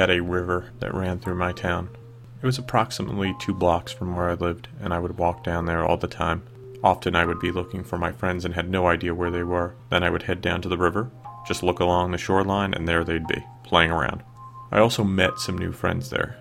Had a river that ran through my town. It was approximately two blocks from where I lived, and I would walk down there all the time. Often I would be looking for my friends and had no idea where they were. Then I would head down to the river, just look along the shoreline, and there they'd be, playing around. I also met some new friends there.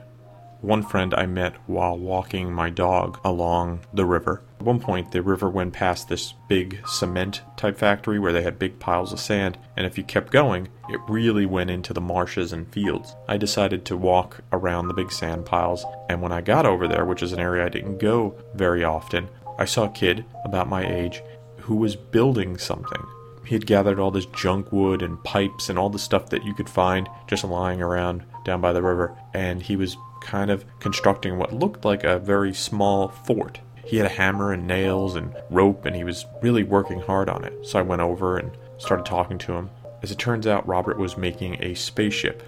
One friend I met while walking my dog along the river. At one point, the river went past this big cement type factory where they had big piles of sand, and if you kept going, it really went into the marshes and fields. I decided to walk around the big sand piles, and when I got over there, which is an area I didn't go very often, I saw a kid about my age who was building something. He had gathered all this junk wood and pipes and all the stuff that you could find just lying around down by the river, and he was kind of constructing what looked like a very small fort. He had a hammer and nails and rope, and he was really working hard on it. So I went over and started talking to him. As it turns out, Robert was making a spaceship.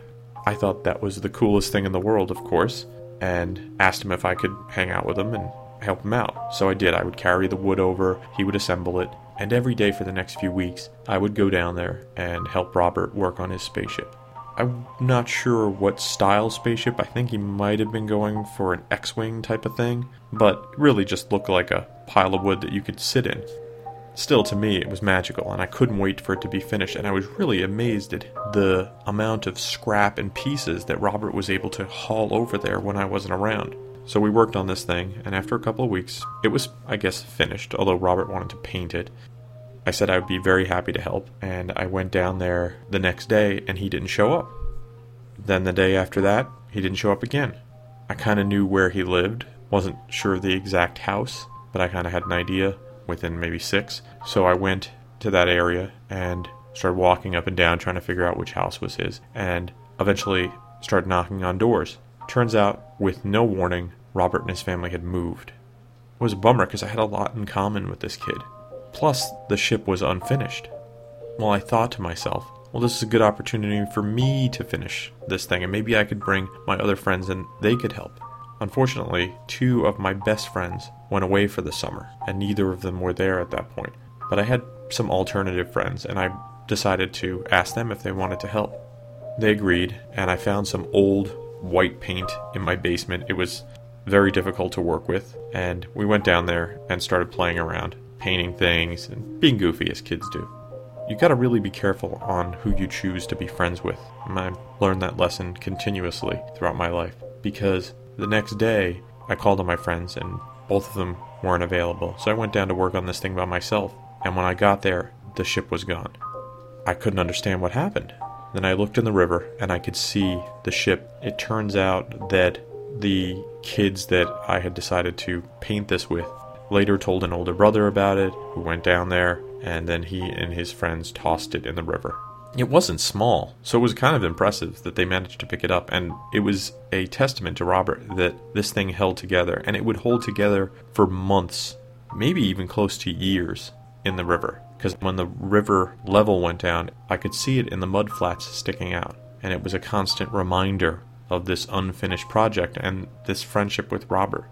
I thought that was the coolest thing in the world, of course, and asked him if I could hang out with him and help him out. So I did. I would carry the wood over, he would assemble it, and every day for the next few weeks, I would go down there and help Robert work on his spaceship. I'm not sure what style spaceship. I think he might have been going for an X Wing type of thing, but really just looked like a pile of wood that you could sit in. Still, to me, it was magical, and I couldn't wait for it to be finished, and I was really amazed at the amount of scrap and pieces that Robert was able to haul over there when I wasn't around. So we worked on this thing, and after a couple of weeks, it was, I guess, finished, although Robert wanted to paint it. I said I would be very happy to help, and I went down there the next day, and he didn't show up. Then the day after that, he didn't show up again. I kind of knew where he lived, wasn't sure the exact house, but I kind of had an idea within maybe six. So I went to that area and started walking up and down trying to figure out which house was his, and eventually started knocking on doors. Turns out, with no warning, Robert and his family had moved. It was a bummer because I had a lot in common with this kid. Plus, the ship was unfinished. Well, I thought to myself, well, this is a good opportunity for me to finish this thing, and maybe I could bring my other friends and they could help. Unfortunately, two of my best friends went away for the summer, and neither of them were there at that point. But I had some alternative friends, and I decided to ask them if they wanted to help. They agreed, and I found some old white paint in my basement. It was very difficult to work with, and we went down there and started playing around, painting things and being goofy as kids do. You gotta really be careful on who you choose to be friends with. I learned that lesson continuously throughout my life because the next day I called on my friends and both of them weren't available. So I went down to work on this thing by myself. And when I got there, the ship was gone. I couldn't understand what happened. Then I looked in the river and I could see the ship. It turns out that the kids that I had decided to paint this with later told an older brother about it, who went down there, and then he and his friends tossed it in the river. It wasn't small, so it was kind of impressive that they managed to pick it up, and it was a testament to Robert that this thing held together, and it would hold together for months, maybe even close to years, in the river. Because when the river level went down, I could see it in the mud flats sticking out, and it was a constant reminder of this unfinished project and this friendship with Robert.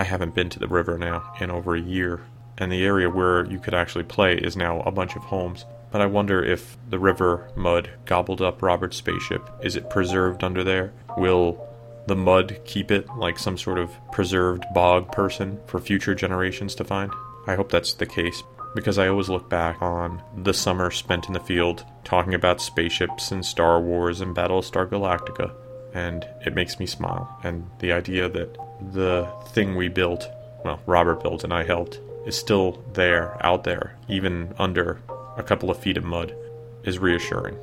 I haven't been to the river now in over a year, and the area where you could actually play is now a bunch of homes. But I wonder if the river mud gobbled up Robert's spaceship. Is it preserved under there? Will the mud keep it like some sort of preserved bog person for future generations to find? I hope that's the case because I always look back on the summer spent in the field talking about spaceships and Star Wars and Battlestar Galactica, and it makes me smile. And the idea that the thing we built, well, Robert built and I helped, is still there, out there, even under a couple of feet of mud, is reassuring.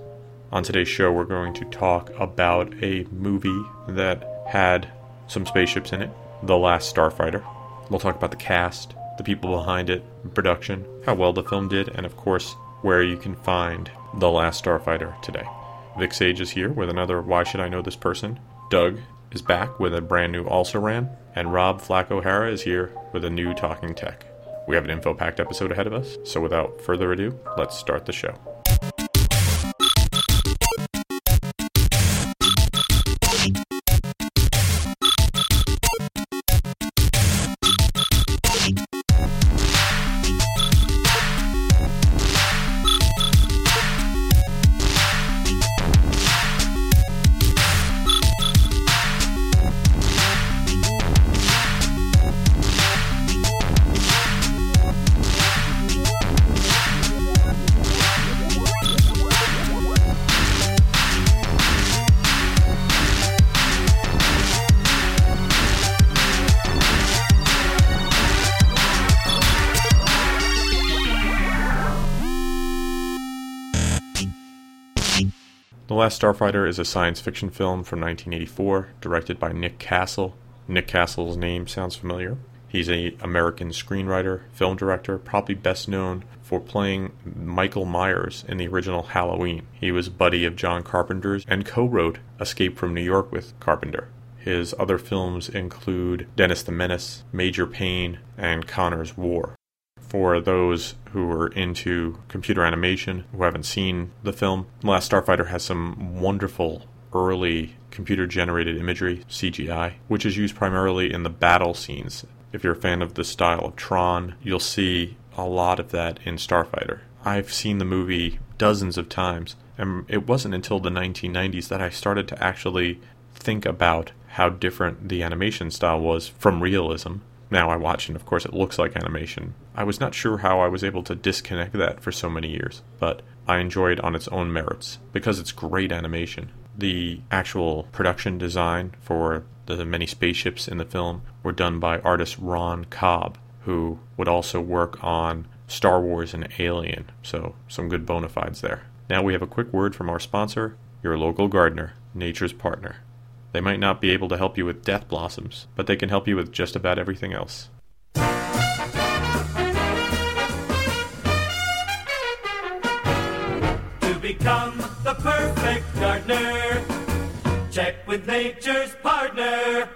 On today's show, we're going to talk about a movie that had some spaceships in it, The Last Starfighter. We'll talk about the cast, the people behind it, production, how well the film did, and of course, where you can find The Last Starfighter today. Vic Sage is here with another Why Should I Know This Person? Doug is back with a brand new Also Ran, and Rob Flack O'Hara is here with a new Talking Tech. We have an info packed episode ahead of us, so without further ado, let's start the show. The Last Starfighter is a science fiction film from 1984, directed by Nick Castle. Nick Castle's name sounds familiar. He's a American screenwriter, film director, probably best known for playing Michael Myers in the original Halloween. He was buddy of John Carpenter's and co-wrote Escape from New York with Carpenter. His other films include Dennis the Menace, Major Payne, and Connor's War for those who are into computer animation who haven't seen the film, The Last Starfighter has some wonderful early computer generated imagery, CGI, which is used primarily in the battle scenes. If you're a fan of the style of Tron, you'll see a lot of that in Starfighter. I've seen the movie dozens of times, and it wasn't until the 1990s that I started to actually think about how different the animation style was from realism now I watch, and of course it looks like animation. I was not sure how I was able to disconnect that for so many years, but I enjoy it on its own merits because it's great animation. The actual production design for the many spaceships in the film were done by artist Ron Cobb, who would also work on Star Wars and Alien, so some good bona fides there. Now we have a quick word from our sponsor, your local gardener, Nature's Partner. They might not be able to help you with death blossoms, but they can help you with just about everything else. To become the perfect gardener, check with nature's partner.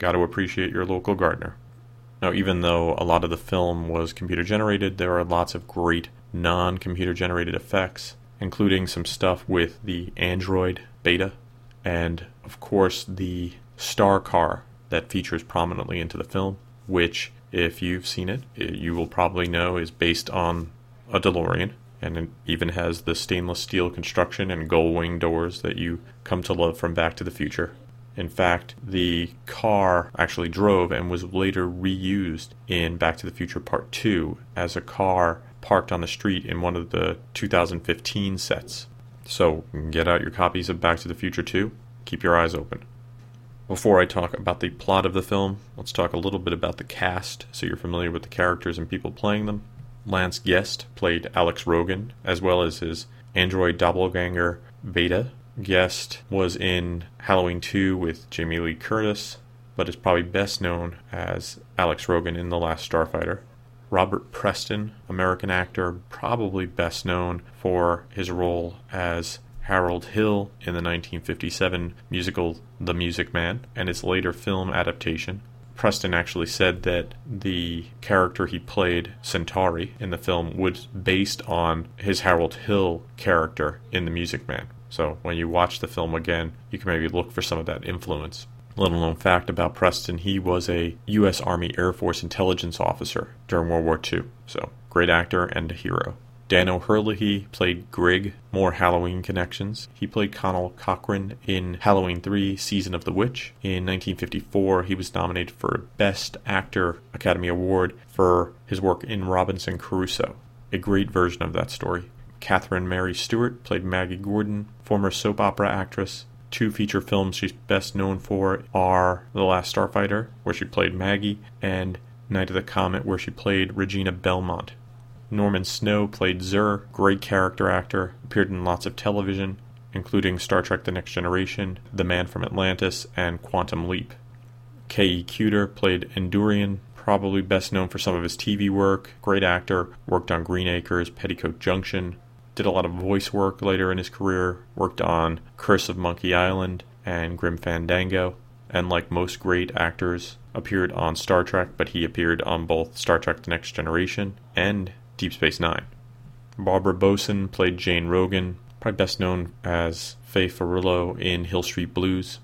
Got to appreciate your local gardener. Now, even though a lot of the film was computer generated, there are lots of great non computer generated effects, including some stuff with the Android beta, and of course the star car that features prominently into the film, which, if you've seen it, eh, you will probably know is based on a DeLorean, and it even has the stainless steel construction and gull wing doors that you come to love from Back to the Future. In fact, the car actually drove and was later reused in Back to the Future Part 2 as a car parked on the street in one of the 2015 sets. So, get out your copies of Back to the Future 2, keep your eyes open. Before I talk about the plot of the film, let's talk a little bit about the cast so you're familiar with the characters and people playing them. Lance Guest played Alex Rogan, as well as his android doppelganger Beta, Guest was in Halloween 2 with Jamie Lee Curtis, but is probably best known as Alex Rogan in The Last Starfighter. Robert Preston, American actor, probably best known for his role as Harold Hill in the 1957 musical The Music Man and its later film adaptation. Preston actually said that the character he played, Centauri, in the film was based on his Harold Hill character in The Music Man, so when you watch the film again, you can maybe look for some of that influence. Little known fact about Preston, he was a U.S. Army Air Force intelligence officer during World War II. So, great actor and a hero. Dan O'Herlihy played Grig, more Halloween connections. He played Conal Cochran in Halloween 3 Season of the Witch. In 1954, he was nominated for Best Actor Academy Award for his work in Robinson Crusoe, a great version of that story. Catherine Mary Stewart played Maggie Gordon, former soap opera actress. Two feature films she's best known for are The Last Starfighter, where she played Maggie, and Night of the Comet, where she played Regina Belmont. Norman Snow played Xur, great character actor, appeared in lots of television, including Star Trek The Next Generation, The Man from Atlantis, and Quantum Leap. K.E. Cuter played Enduran, probably best known for some of his TV work. Great actor, worked on Green Acres, Petticoat Junction, did a lot of voice work later in his career, worked on Curse of Monkey Island and Grim Fandango, and like most great actors, appeared on Star Trek, but he appeared on both Star Trek The Next Generation and Deep Space Nine. Barbara Bosson played Jane Rogan, probably best known as Fay Furillo in Hill Street Blues.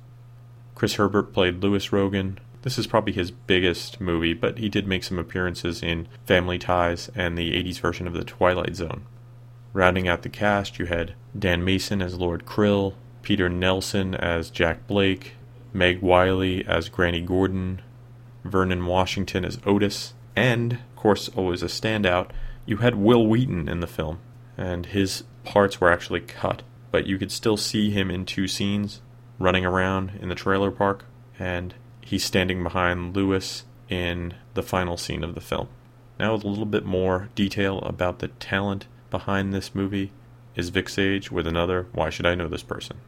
Chris Herbert played Lewis Rogan. This is probably his biggest movie, but he did make some appearances in Family Ties and the 80s version of The Twilight Zone. Rounding out the cast, you had Dan Mason as Lord Kril, Peter Nelson as Jack Blake, Meg Wyllie as Granny Gordon, Vernon Washington as Otis, and, of course, always a standout, you had Wil Wheaton in the film, and his parts were actually cut, but you could still see him in two scenes running around in the trailer park, and he's standing behind Lewis in the final scene of the film. Now, with a little bit more detail about the talent behind this movie is Vic Sage with another Why Should I Know This Person?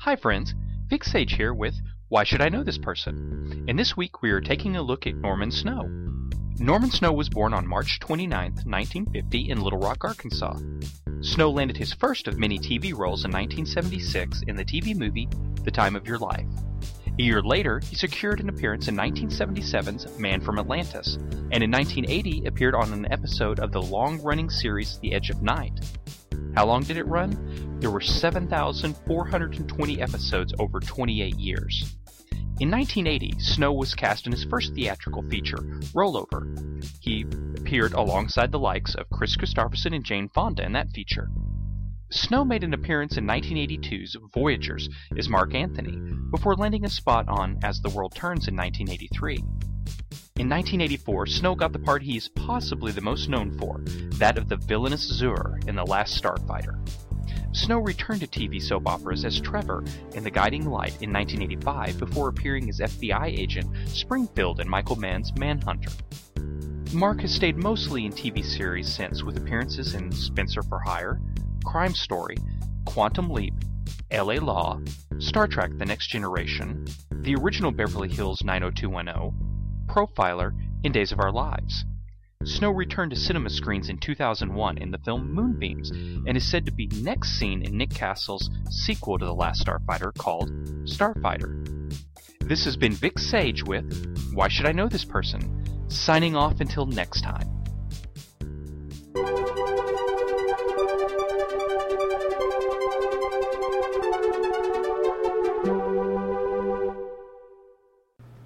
Hi, friends. Vic Sage here with Why Should I Know This Person? And this week we are taking a look at Norman Snow. Norman Snow was born on March 29, 1950, in Little Rock, Arkansas. Snow landed his first of many TV roles in 1976 in the TV movie The Time of Your Life. A year later, he secured an appearance in 1977's Man from Atlantis, and in 1980 appeared on an episode of the long running series The Edge of Night. How long did it run? There were 7,420 episodes over 28 years. In 1980, Snow was cast in his first theatrical feature, Rollover. He appeared alongside the likes of Kris Kristofferson and Jane Fonda in that feature. Snow made an appearance in 1982's Voyagers as Marc Antony, before landing a spot on As the World Turns in 1983. In 1984, Snow got the part he is possibly the most known for, that of the villainous Xur in The Last Starfighter. Snow returned to TV soap operas as Trevor in The Guiding Light in 1985 before appearing as FBI agent Springfield in Michael Mann's Manhunter. Mark has stayed mostly in TV series since, with appearances in Spenser for Hire, Crime Story, Quantum Leap, LA Law, Star Trek The Next Generation, the original Beverly Hills 90210, Profiler, and Days of Our Lives. Snow returned to cinema screens in 2001 in the film Moonbeams and is said to be next seen in Nick Castle's sequel to The Last Starfighter called Starfighter. This has been Vic Sage with Why Should I Know This Person? Signing off until next time.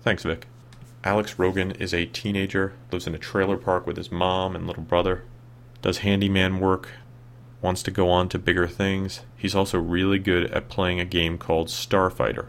Thanks, Vic. Alex Rogan is a teenager, lives in a trailer park with his mom and little brother, does handyman work, wants to go on to bigger things. He's also really good at playing a game called Starfighter.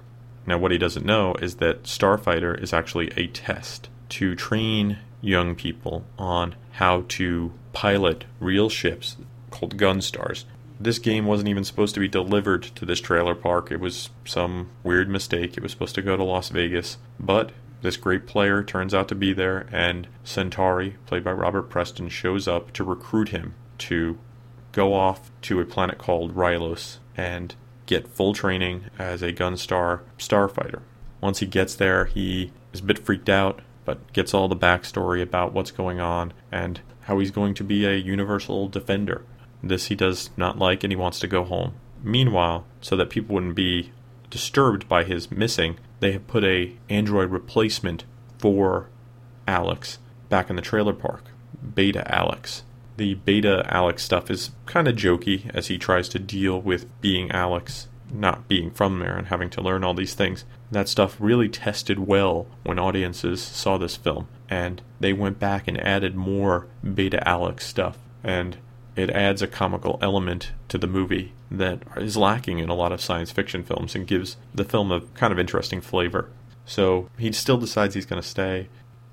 Now, what he doesn't know is that Starfighter is actually a test to train young people on how to pilot real ships called Gunstars. This game wasn't even supposed to be delivered to this trailer park. It was some weird mistake. It was supposed to go to Las Vegas, but this great player turns out to be there, and Centauri, played by Robert Preston, shows up to recruit him to go off to a planet called Rylos and get full training as a Gunstar starfighter. Once he gets there, he is a bit freaked out, but gets all the backstory about what's going on and how he's going to be a universal defender. This he does not like and he wants to go home. Meanwhile, so that people wouldn't be disturbed by his missing, they have put a android replacement for Alex back in the trailer park, Beta Alex. The Beta Alex stuff is kind of jokey as he tries to deal with being Alex, not being from there and having to learn all these things. That stuff really tested well when audiences saw this film, and they went back and added more Beta Alex stuff. And it adds a comical element to the movie that is lacking in a lot of science fiction films and gives the film a kind of interesting flavor. So he still decides he's going to stay,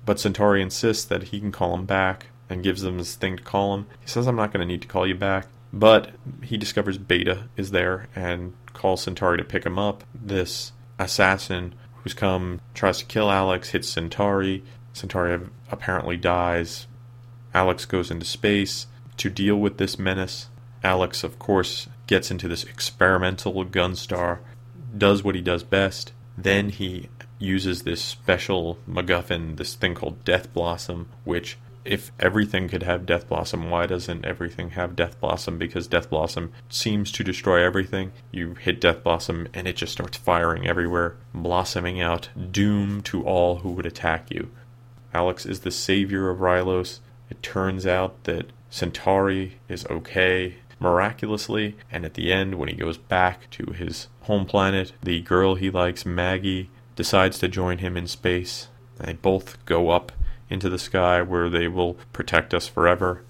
but Centauri insists that he can call him back and gives them his thing to call him. He says, I'm not going to need to call you back. But he discovers Beta is there and calls Centauri to pick him up. This assassin who's come tries to kill Alex, hits Centauri. Centauri apparently dies. Alex goes into space to deal with this menace. Alex, of course, gets into this experimental Gunstar, does what he does best. Then he uses this special MacGuffin, this thing called Death Blossom, which if everything could have Death Blossom, why doesn't everything have Death Blossom? Because Death Blossom seems to destroy everything. You hit Death Blossom and it just starts firing everywhere, blossoming out doom to all who would attack you. Alex is the savior of Rylos. It turns out that Centauri is okay miraculously, and at the end, when he goes back to his home planet, the girl he likes, Maggie, decides to join him in space. They both go up into the sky where they will protect us forever.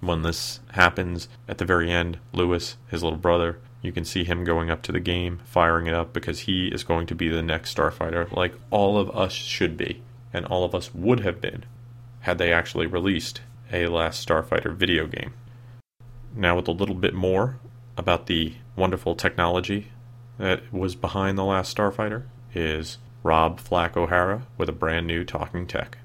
When this happens, at the very end, Lewis, his little brother, you can see him going up to the game, firing it up because he is going to be the next starfighter, like all of us should be, and all of us would have been had they actually released a Last Starfighter video game. Now, with a little bit more about the wonderful technology that was behind The Last Starfighter, is Rob Flack O'Hara with a brand new Talking Tech.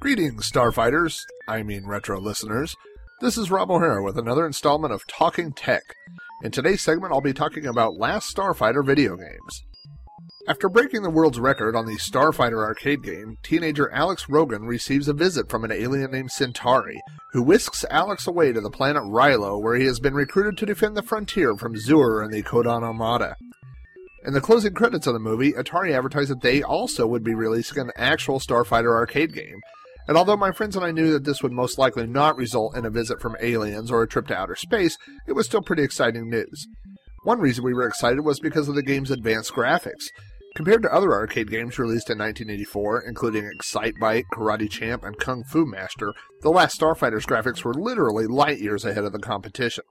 Greetings, Starfighters. I mean, retro listeners. This is Rob O'Hara with another installment of Talking Tech. In today's segment, I'll be talking about Last Starfighter video games. After breaking the world's record on the Starfighter arcade game, teenager Alex Rogan receives a visit from an alien named Centauri, who whisks Alex away to the planet Rilo, where he has been recruited to defend the frontier from Xur and the Kodan Armada. In the closing credits of the movie, Atari advertised that they also would be releasing an actual Starfighter arcade game, and although my friends and I knew that this would most likely not result in a visit from aliens or a trip to outer space, it was still pretty exciting news. One reason we were excited was because of the game's advanced graphics. Compared to other arcade games released in 1984, including Excitebike, Karate Champ, and Kung Fu Master, the last Starfighter's graphics were literally light years ahead of the competition.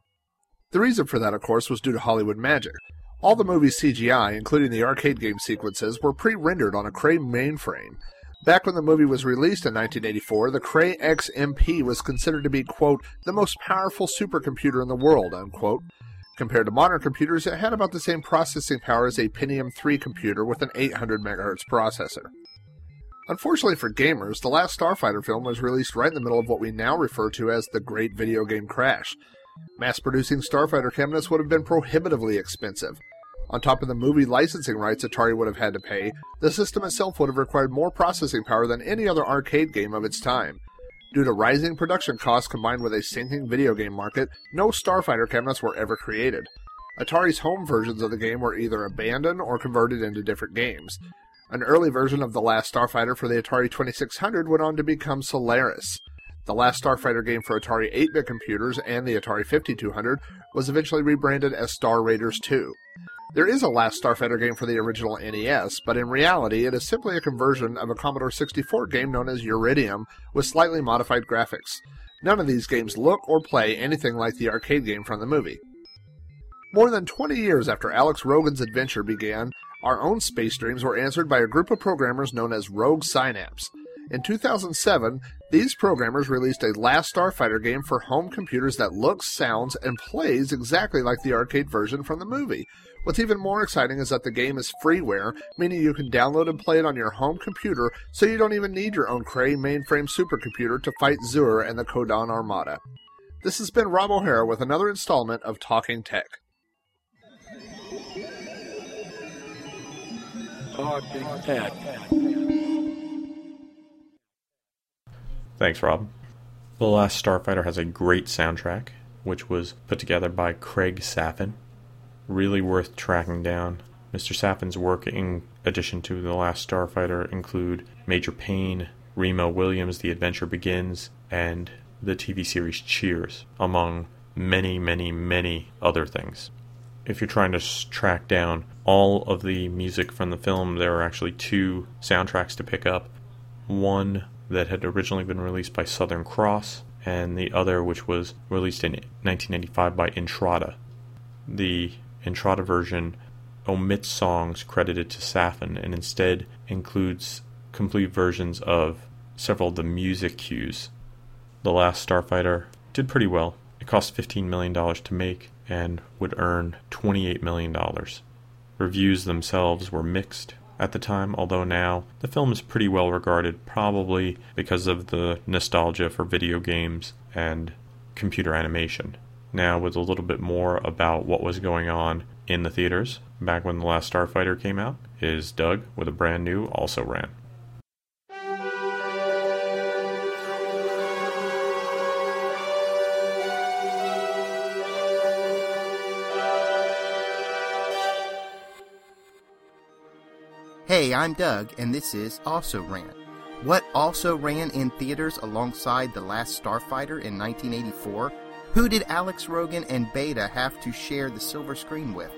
The reason for that, of course, was due to Hollywood magic. All the movie's CGI, including the arcade game sequences, were pre rendered on a Cray mainframe. Back when the movie was released in 1984, the Cray XMP was considered to be, quote, the most powerful supercomputer in the world, unquote. Compared to modern computers, it had about the same processing power as a Pentium 3 computer with an 800 MHz processor. Unfortunately for gamers, the last Starfighter film was released right in the middle of what we now refer to as the Great Video Game Crash. Mass producing Starfighter cabinets would have been prohibitively expensive. On top of the movie licensing rights Atari would have had to pay, the system itself would have required more processing power than any other arcade game of its time. Due to rising production costs combined with a sinking video game market, no Starfighter cabinets were ever created. Atari's home versions of the game were either abandoned or converted into different games. An early version of The Last Starfighter for the Atari 2600 went on to become Solaris. The last Starfighter game for Atari 8 bit computers and the Atari 5200 was eventually rebranded as Star Raiders 2. There is a Last Starfighter game for the original NES, but in reality it is simply a conversion of a Commodore 64 game known as Uridium with slightly modified graphics. None of these games look or play anything like the arcade game from the movie. More than 20 years after Alex Rogan's adventure began, our own space dreams were answered by a group of programmers known as Rogue Synapse. In 2007, these programmers released a Last Starfighter game for home computers that looks, sounds, and plays exactly like the arcade version from the movie. What's even more exciting is that the game is freeware, meaning you can download and play it on your home computer, so you don't even need your own Cray mainframe supercomputer to fight Xur and the Kodan Armada. This has been Rob O'Hara with another installment of Talking Tech. Talking Tech. Thanks, Rob. The Last Starfighter has a great soundtrack, which was put together by Craig Safan. Really worth tracking down. Mr. Safan's work, in addition to The Last Starfighter, include Major Payne, Remo Williams' The Adventure Begins, and the TV series Cheers, among many, many, many other things. If you're trying to track down all of the music from the film, there are actually two soundtracks to pick up. One that had originally been released by Southern Cross, and the other which was released in 1995 by Intrada. The Intrada version omits songs credited to Safan and instead includes complete versions of several of the music cues. The Last Starfighter did pretty well. It cost $15 million to make and would earn $28 million. Reviews themselves were mixed at the time, although now the film is pretty well regarded, probably because of the nostalgia for video games and computer animation. Now, with a little bit more about what was going on in the theaters back when The Last Starfighter came out, is Doug with a brand new Also Ran. Hey, I'm Doug, and this is Also Ran. What also ran in theaters alongside The Last Starfighter in 1984? Who did Alex Rogan and Beta have to share the silver screen with?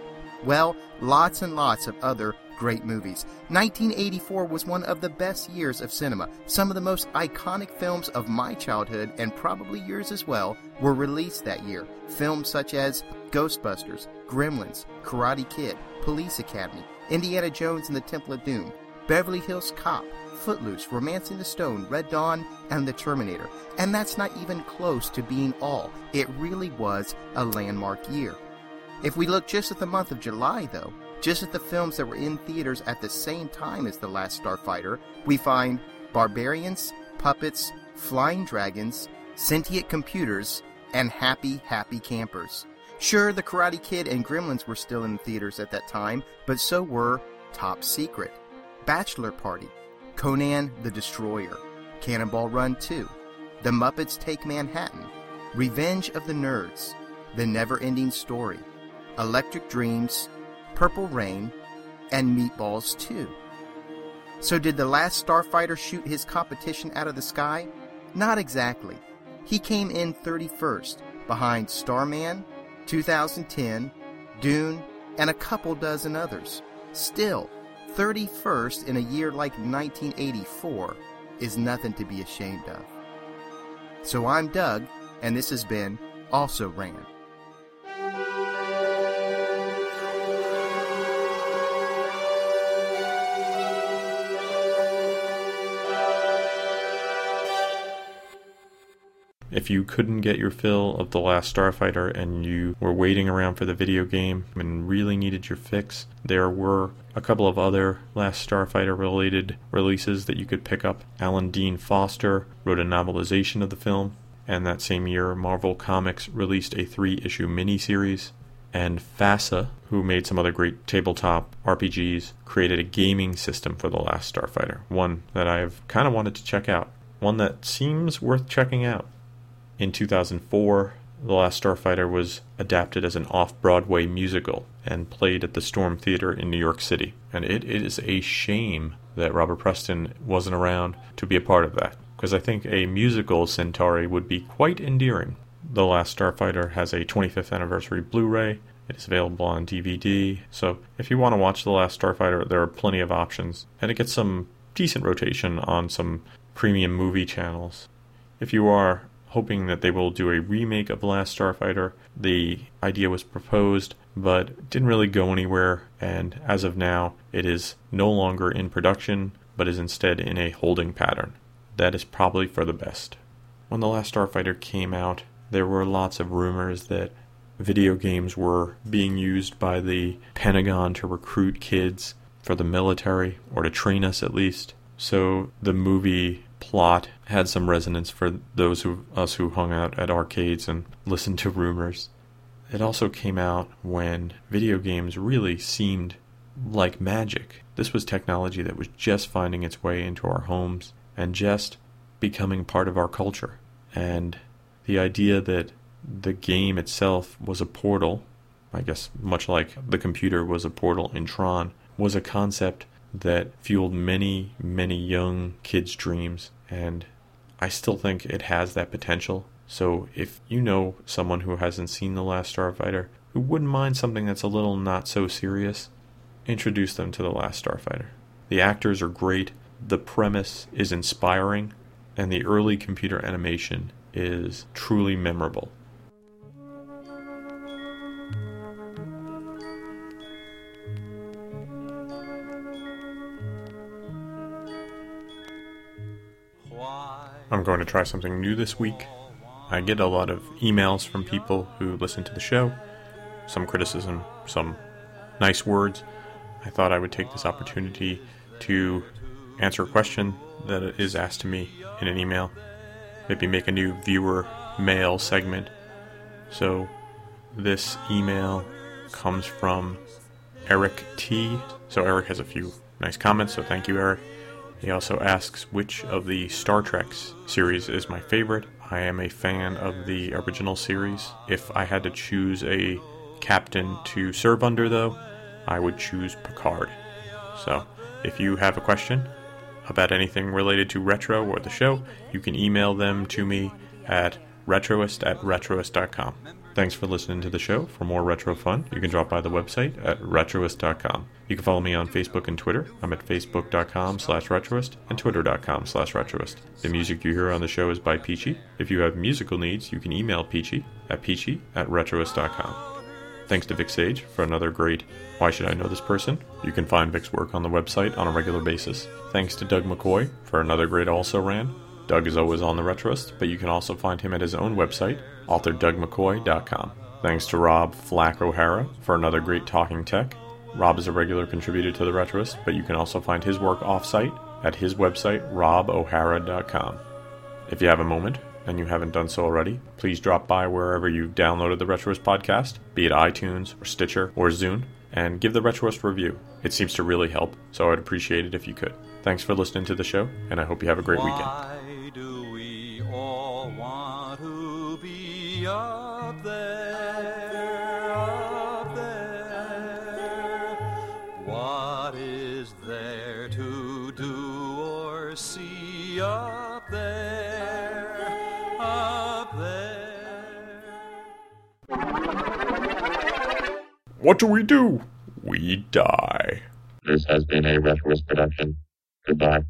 Well, lots and lots of other great movies. 1984 was one of the best years of cinema. Some of the most iconic films of my childhood, and probably yours as well, were released that year. Films such as Ghostbusters, Gremlins, Karate Kid, Police Academy, Indiana Jones and the Temple of Doom, Beverly Hills Cop, Footloose, Romancing the Stone, Red Dawn, and The Terminator. And that's not even close to being all. It really was a landmark year. If we look just at the month of July, though, just at the films that were in theaters at the same time as The Last Starfighter, we find Barbarians, Puppets, Flying Dragons, Sentient Computers, and Happy Happy Campers. Sure, The Karate Kid and Gremlins were still in theaters at that time, but so were Top Secret, Bachelor Party, Conan the Destroyer, Cannonball Run 2, The Muppets Take Manhattan, Revenge of the Nerds, The Never Ending Story, Electric Dreams, Purple Rain, and Meatballs 2. So, did the last Starfighter shoot his competition out of the sky? Not exactly. He came in 31st, behind Starman, 2010, Dune, and a couple dozen others. Still, 31st in a year like 1984 is nothing to be ashamed of. So I'm Doug, and this has been Also Ran. If you couldn't get your fill of The Last Starfighter and you were waiting around for the video game and really needed your fix, there were a couple of other Last Starfighter related releases that you could pick up. Alan Dean Foster wrote a novelization of the film, and that same year, Marvel Comics released a three issue miniseries. And FASA, who made some other great tabletop RPGs, created a gaming system for The Last Starfighter, one that I've kind of wanted to check out, one that seems worth checking out. In 2004, The Last Starfighter was adapted as an off Broadway musical and played at the Storm Theater in New York City. And it, is a shame that Robert Preston wasn't around to be a part of that, because I think a musical Centauri would be quite endearing. The Last Starfighter has a 25th anniversary Blu ray. It is available on DVD. So if you want to watch The Last Starfighter, there are plenty of options. And it gets some decent rotation on some premium movie channels. If you are hoping that they will do a remake of The Last Starfighter. The idea was proposed, but didn't really go anywhere, and as of now, it is no longer in production, but is instead in a holding pattern. That is probably for the best. When The Last Starfighter came out, there were lots of rumors that video games were being used by the Pentagon to recruit kids for the military, or to train us at least. So the movie plot had some resonance for those of us who hung out at arcades and listened to rumors. It also came out when video games really seemed like magic. This was technology that was just finding its way into our homes and just becoming part of our culture. And the idea that the game itself was a portal, I guess much like the computer was a portal in Tron, was a concept that fueled many, many young kids' dreams, and I still think it has that potential. So if you know someone who hasn't seen The Last Starfighter, who wouldn't mind something that's a little not so serious, introduce them to The Last Starfighter. The actors are great, the premise is inspiring, and the early computer animation is truly memorable. I'm going to try something new this week. I get a lot of emails from people who listen to the show, some criticism, some nice words. I thought I would take this opportunity to answer a question that is asked to me in an email. Maybe make a new viewer mail segment. So, this email comes from Eric T. So, Eric has a few nice comments, so thank you, Eric. He also asks which of the Star Trek series is my favorite. I am a fan of the original series. If I had to choose a captain to serve under, though, I would choose Picard. So, if you have a question about anything related to Retro or the show, you can email them to me at retroist at retroist.com. Thanks for listening to the show. For more retro fun, you can drop by the website at retroist.com. You can follow me on Facebook and Twitter. I'm at facebook.com slash retroist and twitter.com slash retroist. The music you hear on the show is by Peachy. If you have musical needs, you can email Peachy at peachy at retroist.com. Thanks to Vic Sage for another great Why Should I Know This Person? You can find Vic's work on the website on a regular basis. Thanks to Doug McCoy for another great Also Ran. Doug is always on the Retroist, but you can also find him at his own website, authordougmccoy.com. Thanks to Rob Flack O'Hara for another great talking tech. Rob is a regular contributor to the Retroist, but you can also find his work offsite at his website, robohara.com. If you have a moment, and you haven't done so already, please drop by wherever you've downloaded the Retroist podcast, be it iTunes or Stitcher or Zune, and give the Retroist review. It seems to really help, so I'd appreciate it if you could. Thanks for listening to the show, and I hope you have a great weekend. Be up there, up there? What is there to do or see up there, up there? What do we do? We die. This has been a Retroist production. Goodbye.